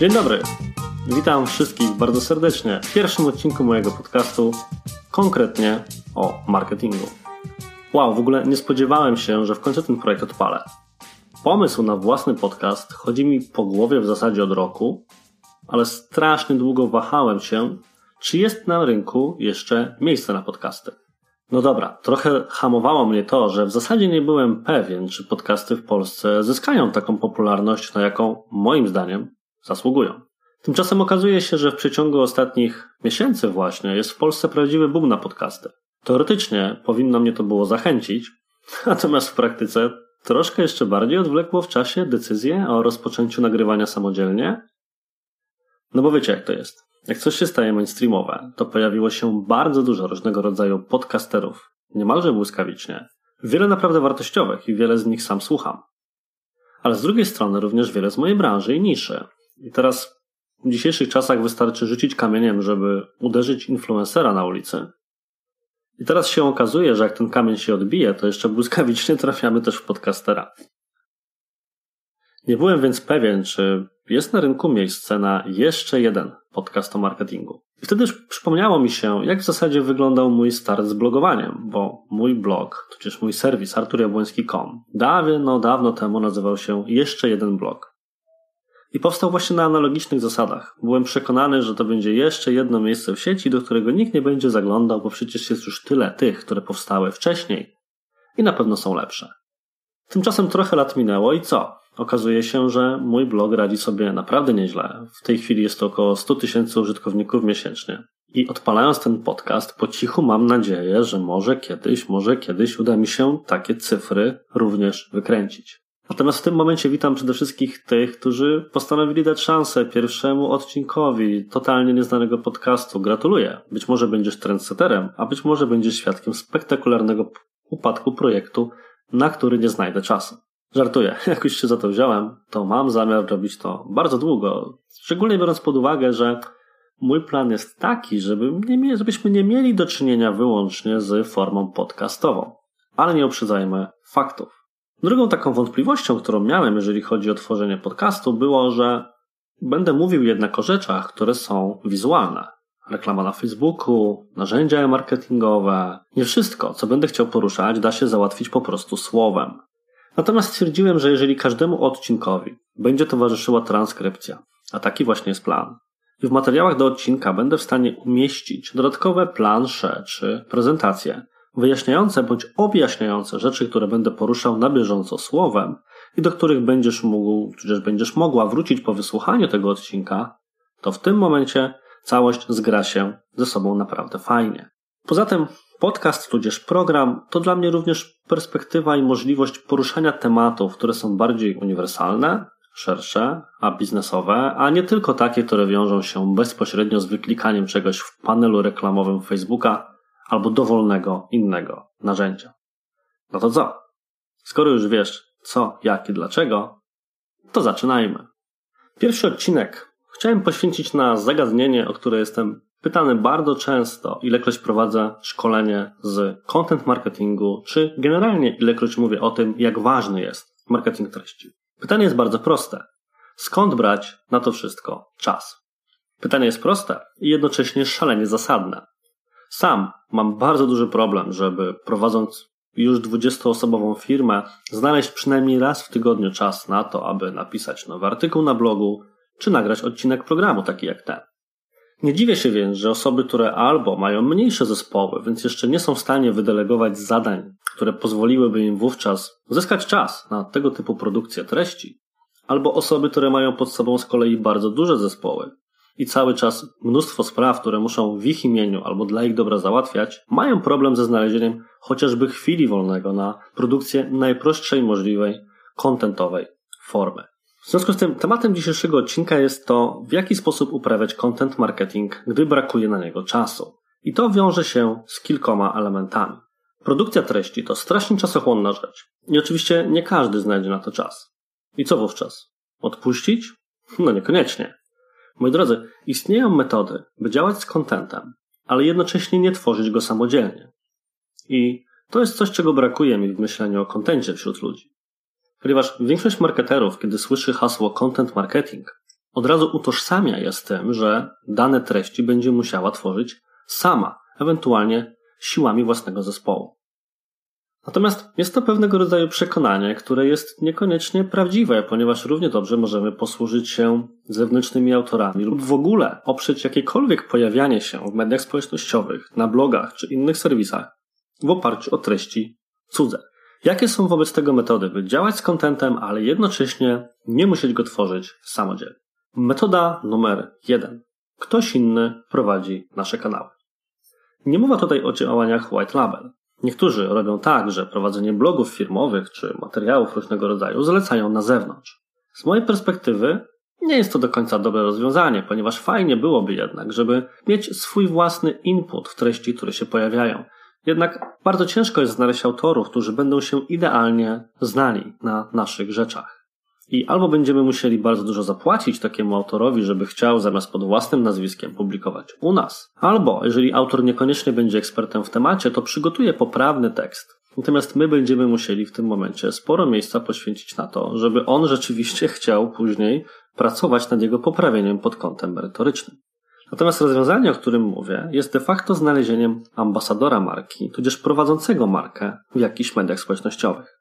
Dzień dobry. Witam wszystkich bardzo serdecznie w pierwszym odcinku mojego podcastu, konkretnie o marketingu. Wow, w ogóle nie spodziewałem się, że w końcu ten projekt odpalę. Pomysł na własny podcast chodzi mi po głowie w zasadzie od roku, ale strasznie długo wahałem się, czy jest na rynku jeszcze miejsce na podcasty. No dobra, trochę hamowało mnie to, że w zasadzie nie byłem pewien, czy podcasty w Polsce zyskają taką popularność, na jaką moim zdaniem zasługują. Tymczasem okazuje się, że w przeciągu ostatnich miesięcy właśnie jest w Polsce prawdziwy boom na podcasty. Teoretycznie powinno mnie to było zachęcić, natomiast w praktyce troszkę jeszcze bardziej odwlekło w czasie decyzję o rozpoczęciu nagrywania samodzielnie. No bo wiecie jak to jest. Jak coś się staje mainstreamowe, to pojawiło się bardzo dużo różnego rodzaju podcasterów, niemalże błyskawicznie. Wiele naprawdę wartościowych i wiele z nich sam słucham. Ale z drugiej strony również wiele z mojej branży i niszy. I teraz w dzisiejszych czasach wystarczy rzucić kamieniem, żeby uderzyć influencera na ulicy. I teraz się okazuje, że jak ten kamień się odbije, to jeszcze błyskawicznie trafiamy też w podcastera. Nie byłem więc pewien, czy jest na rynku miejsce na jeszcze jeden podcast o marketingu. I wtedy przypomniało mi się, jak w zasadzie wyglądał mój start z blogowaniem, bo mój blog, tudzież mój serwis arturiabłoński.com dawno, dawno temu nazywał się Jeszcze jeden blog. I powstał właśnie na analogicznych zasadach. Byłem przekonany, że to będzie jeszcze jedno miejsce w sieci, do którego nikt nie będzie zaglądał, bo przecież jest już tyle tych, które powstały wcześniej i na pewno są lepsze. Tymczasem trochę lat minęło i co? Okazuje się, że mój blog radzi sobie naprawdę nieźle. W tej chwili jest to około 100 tysięcy użytkowników miesięcznie. I odpalając ten podcast, po cichu mam nadzieję, że może kiedyś, może kiedyś uda mi się takie cyfry również wykręcić. Natomiast w tym momencie witam przede wszystkim tych, którzy postanowili dać szansę pierwszemu odcinkowi totalnie nieznanego podcastu. Gratuluję. Być może będziesz trendsetterem, a być może będziesz świadkiem spektakularnego upadku projektu, na który nie znajdę czasu. Żartuję, jak już się za to wziąłem, to mam zamiar robić to bardzo długo. Szczególnie biorąc pod uwagę, że mój plan jest taki, żeby nie, żebyśmy nie mieli do czynienia wyłącznie z formą podcastową. Ale nie uprzedzajmy faktów. Drugą taką wątpliwością, którą miałem, jeżeli chodzi o tworzenie podcastu, było, że będę mówił jednak o rzeczach, które są wizualne. Reklama na Facebooku, narzędzia marketingowe. Nie wszystko, co będę chciał poruszać, da się załatwić po prostu słowem. Natomiast stwierdziłem, że jeżeli każdemu odcinkowi będzie towarzyszyła transkrypcja, a taki właśnie jest plan, i w materiałach do odcinka będę w stanie umieścić dodatkowe plansze czy prezentacje, wyjaśniające bądź objaśniające rzeczy, które będę poruszał na bieżąco słowem i do których będziesz mógł, tudzież będziesz mogła wrócić po wysłuchaniu tego odcinka, to w tym momencie całość zgra się ze sobą naprawdę fajnie. Poza tym podcast, tudzież program, to dla mnie również perspektywa i możliwość poruszania tematów, które są bardziej uniwersalne, szersze, a biznesowe, a nie tylko takie, które wiążą się bezpośrednio z wyklikaniem czegoś w panelu reklamowym Facebooka albo dowolnego innego narzędzia. No to co? Skoro już wiesz co, jak i dlaczego, to zaczynajmy. Pierwszy odcinek chciałem poświęcić na zagadnienie, o które jestem pytany bardzo często, ilekroć prowadzę szkolenie z content marketingu, czy generalnie ilekroć mówię o tym, jak ważny jest marketing treści. Pytanie jest bardzo proste. Skąd brać na to wszystko czas? Pytanie jest proste i jednocześnie szalenie zasadne. Sam mam bardzo duży problem, żeby prowadząc już 20-osobową firmę, znaleźć przynajmniej raz w tygodniu czas na to, aby napisać nowy artykuł na blogu, czy nagrać odcinek programu taki jak ten. Nie dziwię się więc, że osoby, które albo mają mniejsze zespoły, więc jeszcze nie są w stanie wydelegować zadań, które pozwoliłyby im wówczas zyskać czas na tego typu produkcję treści, albo osoby, które mają pod sobą z kolei bardzo duże zespoły, i cały czas mnóstwo spraw, które muszą w ich imieniu albo dla ich dobra załatwiać, mają problem ze znalezieniem chociażby chwili wolnego na produkcję najprostszej możliwej kontentowej formy. W związku z tym tematem dzisiejszego odcinka jest to, w jaki sposób uprawiać content marketing, gdy brakuje na niego czasu. I to wiąże się z kilkoma elementami. Produkcja treści to strasznie czasochłonna rzecz. I oczywiście nie każdy znajdzie na to czas. I co wówczas? Odpuścić? No niekoniecznie. Moi drodzy, istnieją metody, by działać z kontentem, ale jednocześnie nie tworzyć go samodzielnie. I to jest coś, czego brakuje mi w myśleniu o kontencie wśród ludzi. Ponieważ większość marketerów, kiedy słyszy hasło content marketing, od razu utożsamia je z tym, że dane treści będzie musiała tworzyć sama, ewentualnie siłami własnego zespołu. Natomiast jest to pewnego rodzaju przekonanie, które jest niekoniecznie prawdziwe, ponieważ równie dobrze możemy posłużyć się zewnętrznymi autorami lub w ogóle oprzeć jakiekolwiek pojawianie się w mediach społecznościowych, na blogach czy innych serwisach w oparciu o treści cudze. Jakie są wobec tego metody, by działać z kontentem, ale jednocześnie nie musieć go tworzyć samodzielnie? Metoda numer jeden. Ktoś inny prowadzi nasze kanały. Nie mowa tutaj o działaniach white label. Niektórzy robią tak, że prowadzenie blogów firmowych czy materiałów różnego rodzaju zlecają na zewnątrz. Z mojej perspektywy nie jest to do końca dobre rozwiązanie, ponieważ fajnie byłoby jednak, żeby mieć swój własny input w treści, które się pojawiają. Jednak bardzo ciężko jest znaleźć autorów, którzy będą się idealnie znali na naszych rzeczach. I albo będziemy musieli bardzo dużo zapłacić takiemu autorowi, żeby chciał zamiast pod własnym nazwiskiem publikować u nas, albo jeżeli autor niekoniecznie będzie ekspertem w temacie, to przygotuje poprawny tekst. Natomiast my będziemy musieli w tym momencie sporo miejsca poświęcić na to, żeby on rzeczywiście chciał później pracować nad jego poprawieniem pod kątem merytorycznym. Natomiast rozwiązanie, o którym mówię, jest de facto znalezieniem ambasadora marki, tudzież prowadzącego markę w jakichś mediach społecznościowych.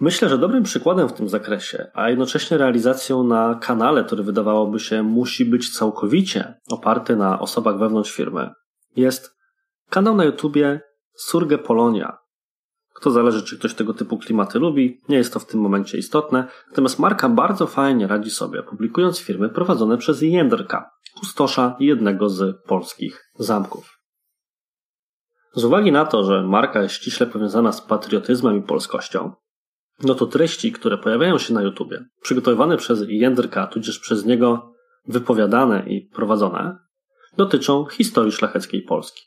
Myślę, że dobrym przykładem w tym zakresie, a jednocześnie realizacją na kanale, który wydawałoby się musi być całkowicie oparty na osobach wewnątrz firmy, jest kanał na YouTubie Surge Polonia. Kto zależy, czy ktoś tego typu klimaty lubi, nie jest to w tym momencie istotne, natomiast marka bardzo fajnie radzi sobie, publikując firmy prowadzone przez Jędrka, kustosza jednego z polskich zamków. Z uwagi na to, że marka jest ściśle powiązana z patriotyzmem i polskością, no to treści, które pojawiają się na YouTubie, przygotowywane przez Jędrka, tudzież przez niego wypowiadane i prowadzone, dotyczą historii szlacheckiej Polski.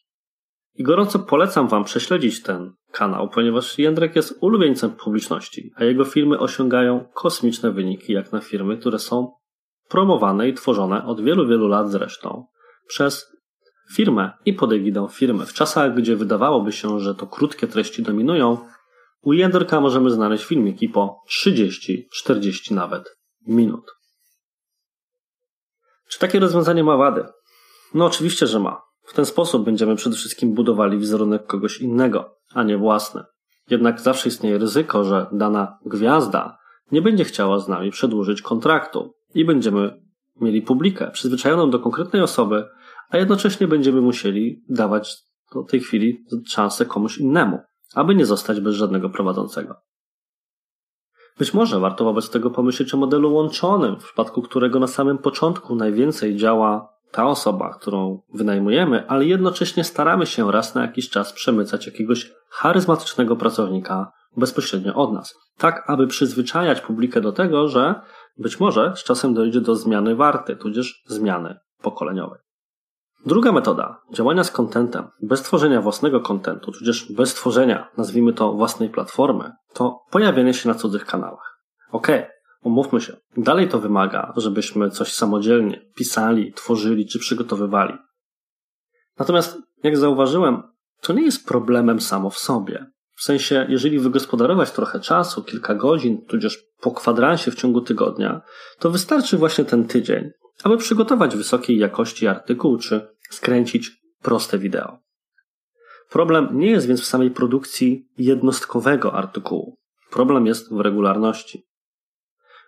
I gorąco polecam Wam prześledzić ten kanał, ponieważ Jędrek jest ulubieńcem publiczności, a jego filmy osiągają kosmiczne wyniki, jak na firmy, które są promowane i tworzone od wielu, wielu lat zresztą przez firmę i pod egidą firmy. W czasach, gdzie wydawałoby się, że to krótkie treści dominują, u Jędrka możemy znaleźć filmiki po 30-40 nawet minut. Czy takie rozwiązanie ma wady? No oczywiście, że ma. W ten sposób będziemy przede wszystkim budowali wizerunek kogoś innego, a nie własny. Jednak zawsze istnieje ryzyko, że dana gwiazda nie będzie chciała z nami przedłużyć kontraktu i będziemy mieli publikę przyzwyczajoną do konkretnej osoby, a jednocześnie będziemy musieli dawać do tej chwili szansę komuś innemu aby nie zostać bez żadnego prowadzącego. Być może warto wobec tego pomyśleć o modelu łączonym, w przypadku którego na samym początku najwięcej działa ta osoba, którą wynajmujemy, ale jednocześnie staramy się raz na jakiś czas przemycać jakiegoś charyzmatycznego pracownika bezpośrednio od nas. Tak, aby przyzwyczajać publikę do tego, że być może z czasem dojdzie do zmiany warty, tudzież zmiany pokoleniowej. Druga metoda działania z kontentem bez tworzenia własnego kontentu, tudzież bez tworzenia, nazwijmy to, własnej platformy, to pojawienie się na cudzych kanałach. Okej, umówmy się, dalej to wymaga, żebyśmy coś samodzielnie pisali, tworzyli czy przygotowywali. Natomiast, jak zauważyłem, to nie jest problemem samo w sobie. W sensie, jeżeli wygospodarować trochę czasu, kilka godzin, tudzież po kwadransie w ciągu tygodnia, to wystarczy właśnie ten tydzień, aby przygotować wysokiej jakości artykuł czy skręcić proste wideo. Problem nie jest więc w samej produkcji jednostkowego artykułu. Problem jest w regularności.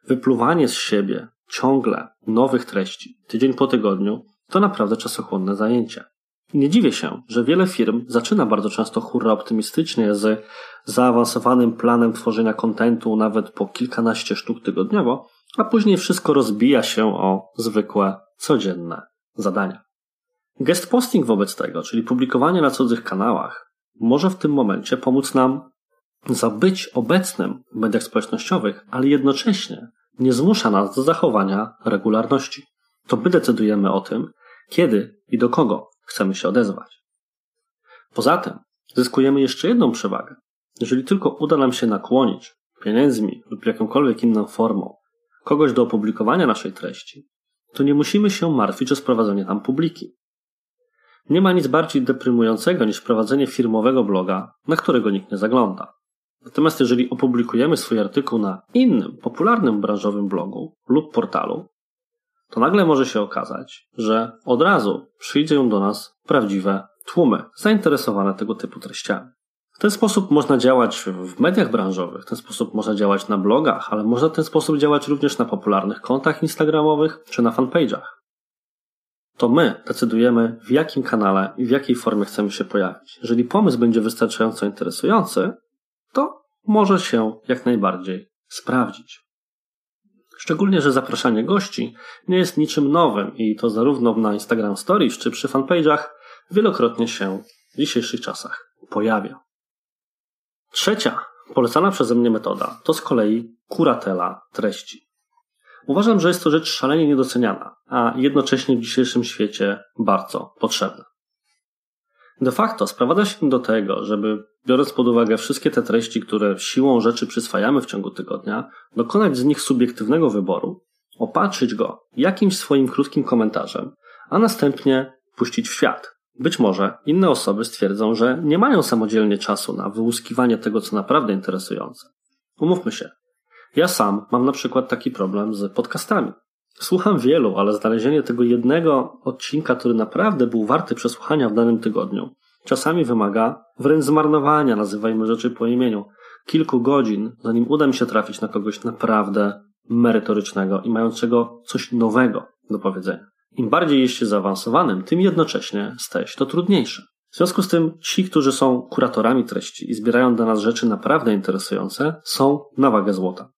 Wypluwanie z siebie ciągle nowych treści, tydzień po tygodniu, to naprawdę czasochłonne zajęcie. Nie dziwię się, że wiele firm zaczyna bardzo często hurra optymistycznie z zaawansowanym planem tworzenia kontentu nawet po kilkanaście sztuk tygodniowo, a później wszystko rozbija się o zwykłe, codzienne zadania. Guest posting wobec tego, czyli publikowanie na cudzych kanałach, może w tym momencie pomóc nam zabyć obecnym w mediach społecznościowych, ale jednocześnie nie zmusza nas do zachowania regularności. To my decydujemy o tym, kiedy i do kogo chcemy się odezwać. Poza tym zyskujemy jeszcze jedną przewagę. Jeżeli tylko uda nam się nakłonić pieniędzmi lub jakąkolwiek inną formą kogoś do opublikowania naszej treści, to nie musimy się martwić o sprowadzenie tam publiki. Nie ma nic bardziej deprymującego niż prowadzenie firmowego bloga, na którego nikt nie zagląda. Natomiast jeżeli opublikujemy swój artykuł na innym, popularnym branżowym blogu lub portalu, to nagle może się okazać, że od razu przyjdą do nas prawdziwe tłumy zainteresowane tego typu treściami. W ten sposób można działać w mediach branżowych, w ten sposób można działać na blogach, ale można w ten sposób działać również na popularnych kontach instagramowych czy na fanpage'ach. To my decydujemy, w jakim kanale i w jakiej formie chcemy się pojawić. Jeżeli pomysł będzie wystarczająco interesujący, to może się jak najbardziej sprawdzić. Szczególnie, że zapraszanie gości nie jest niczym nowym i to zarówno na Instagram Stories czy przy fanpage'ach wielokrotnie się w dzisiejszych czasach pojawia. Trzecia polecana przeze mnie metoda to z kolei kuratela treści. Uważam, że jest to rzecz szalenie niedoceniana, a jednocześnie w dzisiejszym świecie bardzo potrzebna. De facto sprowadza się do tego, żeby biorąc pod uwagę wszystkie te treści, które siłą rzeczy przyswajamy w ciągu tygodnia, dokonać z nich subiektywnego wyboru, opatrzyć go jakimś swoim krótkim komentarzem, a następnie puścić w świat. Być może inne osoby stwierdzą, że nie mają samodzielnie czasu na wyłuskiwanie tego, co naprawdę interesujące. Umówmy się. Ja sam mam na przykład taki problem z podcastami. Słucham wielu, ale znalezienie tego jednego odcinka, który naprawdę był warty przesłuchania w danym tygodniu, czasami wymaga wręcz zmarnowania, nazywajmy rzeczy po imieniu, kilku godzin, zanim uda mi się trafić na kogoś naprawdę merytorycznego i mającego coś nowego do powiedzenia. Im bardziej jest się zaawansowanym, tym jednocześnie staje to trudniejsze. W związku z tym ci, którzy są kuratorami treści i zbierają dla nas rzeczy naprawdę interesujące, są na wagę złota.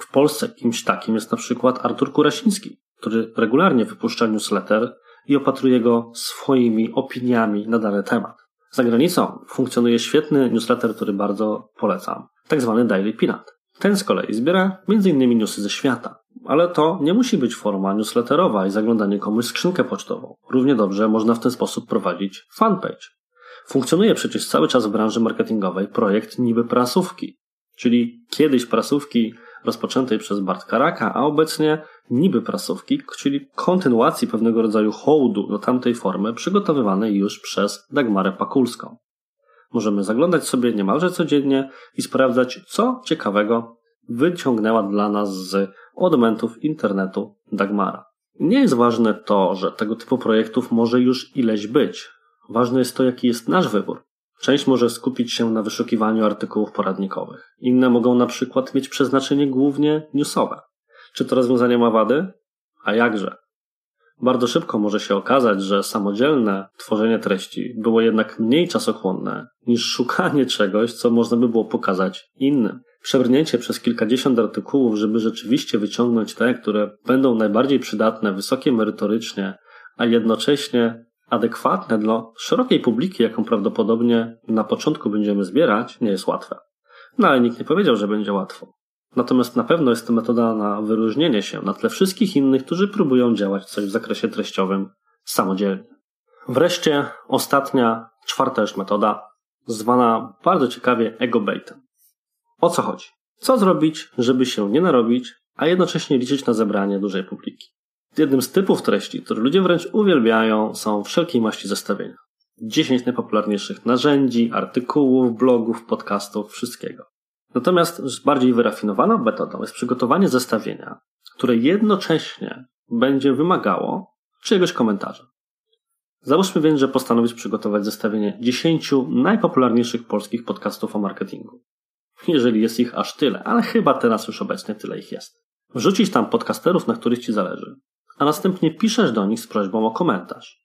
W Polsce kimś takim jest na przykład Artur Kurasiński, który regularnie wypuszcza newsletter i opatruje go swoimi opiniami na dany temat. Za granicą funkcjonuje świetny newsletter, który bardzo polecam, tak zwany Daily Peanut. Ten z kolei zbiera m.in. newsy ze świata, ale to nie musi być forma newsletterowa i zaglądanie komuś skrzynkę pocztową. Równie dobrze można w ten sposób prowadzić fanpage. Funkcjonuje przecież cały czas w branży marketingowej projekt niby prasówki, czyli kiedyś prasówki rozpoczętej przez Bart Karaka, a obecnie niby prasówki, czyli kontynuacji pewnego rodzaju hołdu do tamtej formy przygotowywanej już przez Dagmarę Pakulską. Możemy zaglądać sobie niemalże codziennie i sprawdzać, co ciekawego wyciągnęła dla nas z odmentów internetu Dagmara. Nie jest ważne to, że tego typu projektów może już ileś być. Ważne jest to, jaki jest nasz wybór. Część może skupić się na wyszukiwaniu artykułów poradnikowych. Inne mogą na przykład mieć przeznaczenie głównie newsowe. Czy to rozwiązanie ma wady? A jakże? Bardzo szybko może się okazać, że samodzielne tworzenie treści było jednak mniej czasochłonne niż szukanie czegoś, co można by było pokazać innym. Przebrnięcie przez kilkadziesiąt artykułów, żeby rzeczywiście wyciągnąć te, które będą najbardziej przydatne, wysokie merytorycznie, a jednocześnie adekwatne dla szerokiej publiki, jaką prawdopodobnie na początku będziemy zbierać, nie jest łatwe. No ale nikt nie powiedział, że będzie łatwo. Natomiast na pewno jest to metoda na wyróżnienie się na tle wszystkich innych, którzy próbują działać coś w zakresie treściowym samodzielnie. Wreszcie ostatnia, czwarta już metoda, zwana bardzo ciekawie ego baitem. O co chodzi? Co zrobić, żeby się nie narobić, a jednocześnie liczyć na zebranie dużej publiki? Jednym z typów treści, które ludzie wręcz uwielbiają, są wszelkiej maści zestawienia. 10 najpopularniejszych narzędzi, artykułów, blogów, podcastów, wszystkiego. Natomiast bardziej wyrafinowaną metodą jest przygotowanie zestawienia, które jednocześnie będzie wymagało czyjegoś komentarza. Załóżmy więc, że postanowisz przygotować zestawienie 10 najpopularniejszych polskich podcastów o marketingu. Jeżeli jest ich aż tyle, ale chyba teraz już obecnie tyle ich jest. Wrzucić tam podcasterów, na których ci zależy, a następnie piszesz do nich z prośbą o komentarz.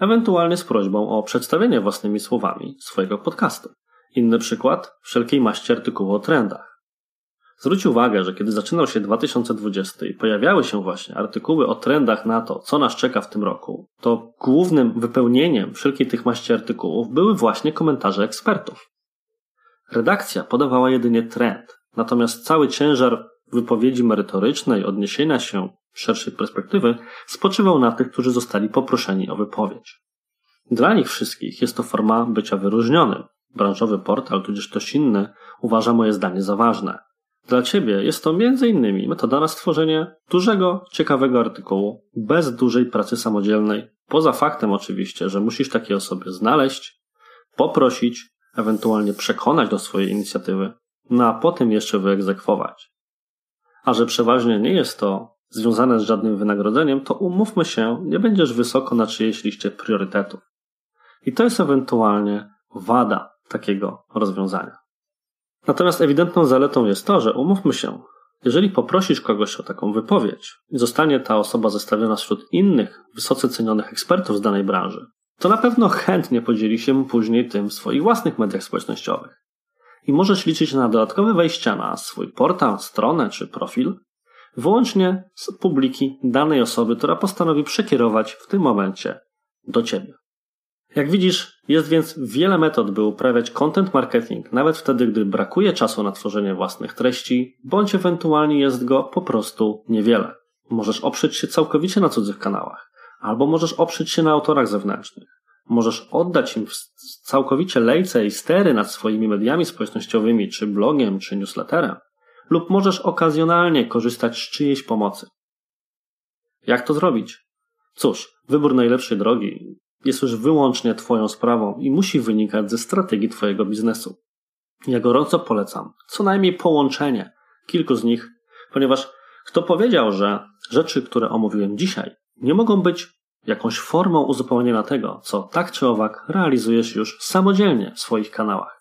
Ewentualnie z prośbą o przedstawienie własnymi słowami swojego podcastu. Inny przykład wszelkiej maści artykułu o trendach. Zwróć uwagę, że kiedy zaczynał się 2020 i pojawiały się właśnie artykuły o trendach na to, co nas czeka w tym roku, to głównym wypełnieniem wszelkiej tych maści artykułów były właśnie komentarze ekspertów. Redakcja podawała jedynie trend, natomiast cały ciężar wypowiedzi merytorycznej, odniesienia się szerszej perspektywy spoczywał na tych, którzy zostali poproszeni o wypowiedź. Dla nich wszystkich jest to forma bycia wyróżnionym, branżowy portal, tudzież ktoś inny, uważa moje zdanie za ważne. Dla Ciebie jest to m.in. metoda na stworzenie dużego, ciekawego artykułu bez dużej pracy samodzielnej, poza faktem oczywiście, że musisz takie osoby znaleźć, poprosić, ewentualnie przekonać do swojej inicjatywy, no a potem jeszcze wyegzekwować. A że przeważnie nie jest to związane z żadnym wynagrodzeniem, to umówmy się, nie będziesz wysoko na czyjejś liście priorytetów. I to jest ewentualnie wada takiego rozwiązania. Natomiast ewidentną zaletą jest to, że umówmy się, jeżeli poprosisz kogoś o taką wypowiedź i zostanie ta osoba zestawiona wśród innych wysoce cenionych ekspertów z danej branży, to na pewno chętnie podzieli się później tym w swoich własnych mediach społecznościowych. I możesz liczyć na dodatkowe wejścia na swój portal, stronę czy profil, wyłącznie z publiki danej osoby, która postanowi przekierować w tym momencie do Ciebie. Jak widzisz, jest więc wiele metod, by uprawiać content marketing, nawet wtedy, gdy brakuje czasu na tworzenie własnych treści, bądź ewentualnie jest go po prostu niewiele. Możesz oprzeć się całkowicie na cudzych kanałach, albo możesz oprzeć się na autorach zewnętrznych. Możesz oddać im całkowicie lejce i stery nad swoimi mediami społecznościowymi, czy blogiem, czy newsletterem, lub możesz okazjonalnie korzystać z czyjejś pomocy. Jak to zrobić? Cóż, wybór najlepszej drogi jest już wyłącznie Twoją sprawą i musi wynikać ze strategii Twojego biznesu. Ja gorąco polecam co najmniej połączenie kilku z nich, ponieważ kto powiedział, że rzeczy, które omówiłem dzisiaj, nie mogą być jakąś formą uzupełnienia tego, co tak czy owak realizujesz już samodzielnie w swoich kanałach.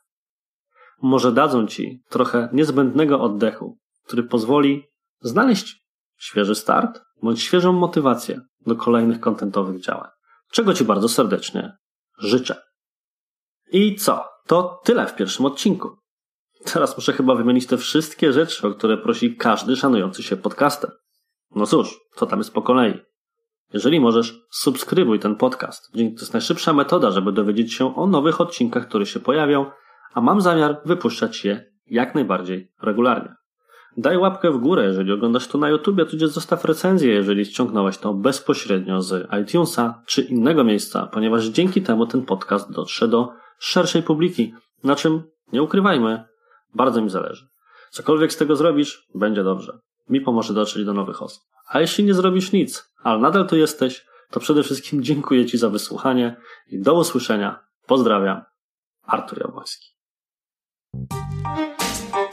Może dadzą Ci trochę niezbędnego oddechu, który pozwoli znaleźć świeży start bądź świeżą motywację do kolejnych kontentowych działań czego Ci bardzo serdecznie życzę. I co? To tyle w pierwszym odcinku. Teraz muszę chyba wymienić te wszystkie rzeczy, o które prosi każdy szanujący się podcastem. No cóż, to tam jest po kolei. Jeżeli możesz, subskrybuj ten podcast. To jest najszybsza metoda, żeby dowiedzieć się o nowych odcinkach, które się pojawią, a mam zamiar wypuszczać je jak najbardziej regularnie. Daj łapkę w górę, jeżeli oglądasz to na YouTubie, tudzież zostaw recenzję, jeżeli ściągnąłeś to bezpośrednio z iTunesa czy innego miejsca, ponieważ dzięki temu ten podcast dotrze do szerszej publiki, na czym, nie ukrywajmy, bardzo mi zależy. Cokolwiek z tego zrobisz, będzie dobrze. Mi pomoże dotrzeć do nowych osób. A jeśli nie zrobisz nic, ale nadal tu jesteś, to przede wszystkim dziękuję Ci za wysłuchanie i do usłyszenia. Pozdrawiam. Artur Jabłoński. Thank you.